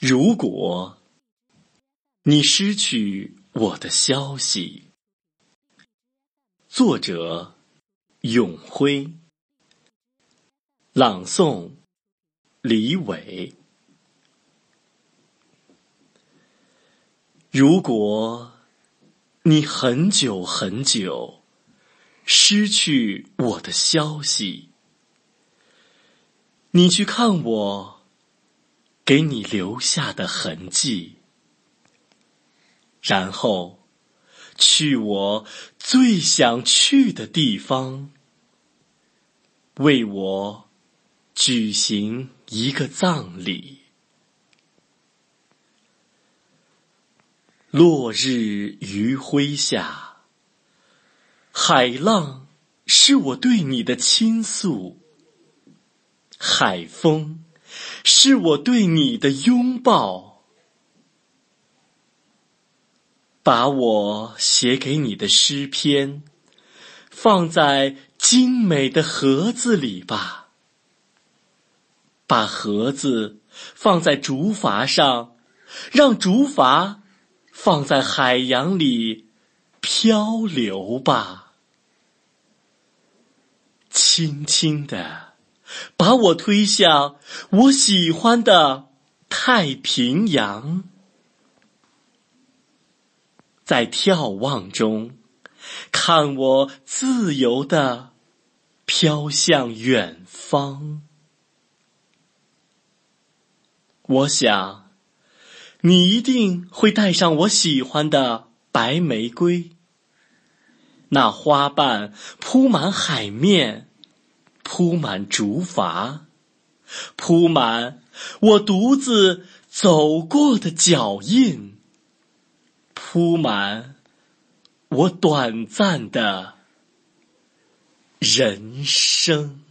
如果你失去我的消息，作者永辉，朗诵李伟。如果你很久很久失去我的消息，你去看我。给你留下的痕迹，然后去我最想去的地方，为我举行一个葬礼。落日余晖下，海浪是我对你的倾诉，海风。是我对你的拥抱，把我写给你的诗篇放在精美的盒子里吧，把盒子放在竹筏上，让竹筏放在海洋里漂流吧，轻轻的。把我推向我喜欢的太平洋，在眺望中，看我自由的飘向远方。我想，你一定会带上我喜欢的白玫瑰，那花瓣铺满海面。铺满竹筏，铺满我独自走过的脚印，铺满我短暂的人生。